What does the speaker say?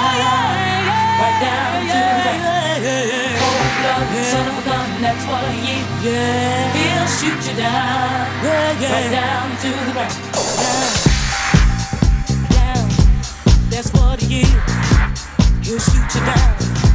right down to the ground. Cold blood, son of a gun, that's what he is. He'll shoot you down, right down to the ground. Down, down, that's what he is. He'll shoot you down.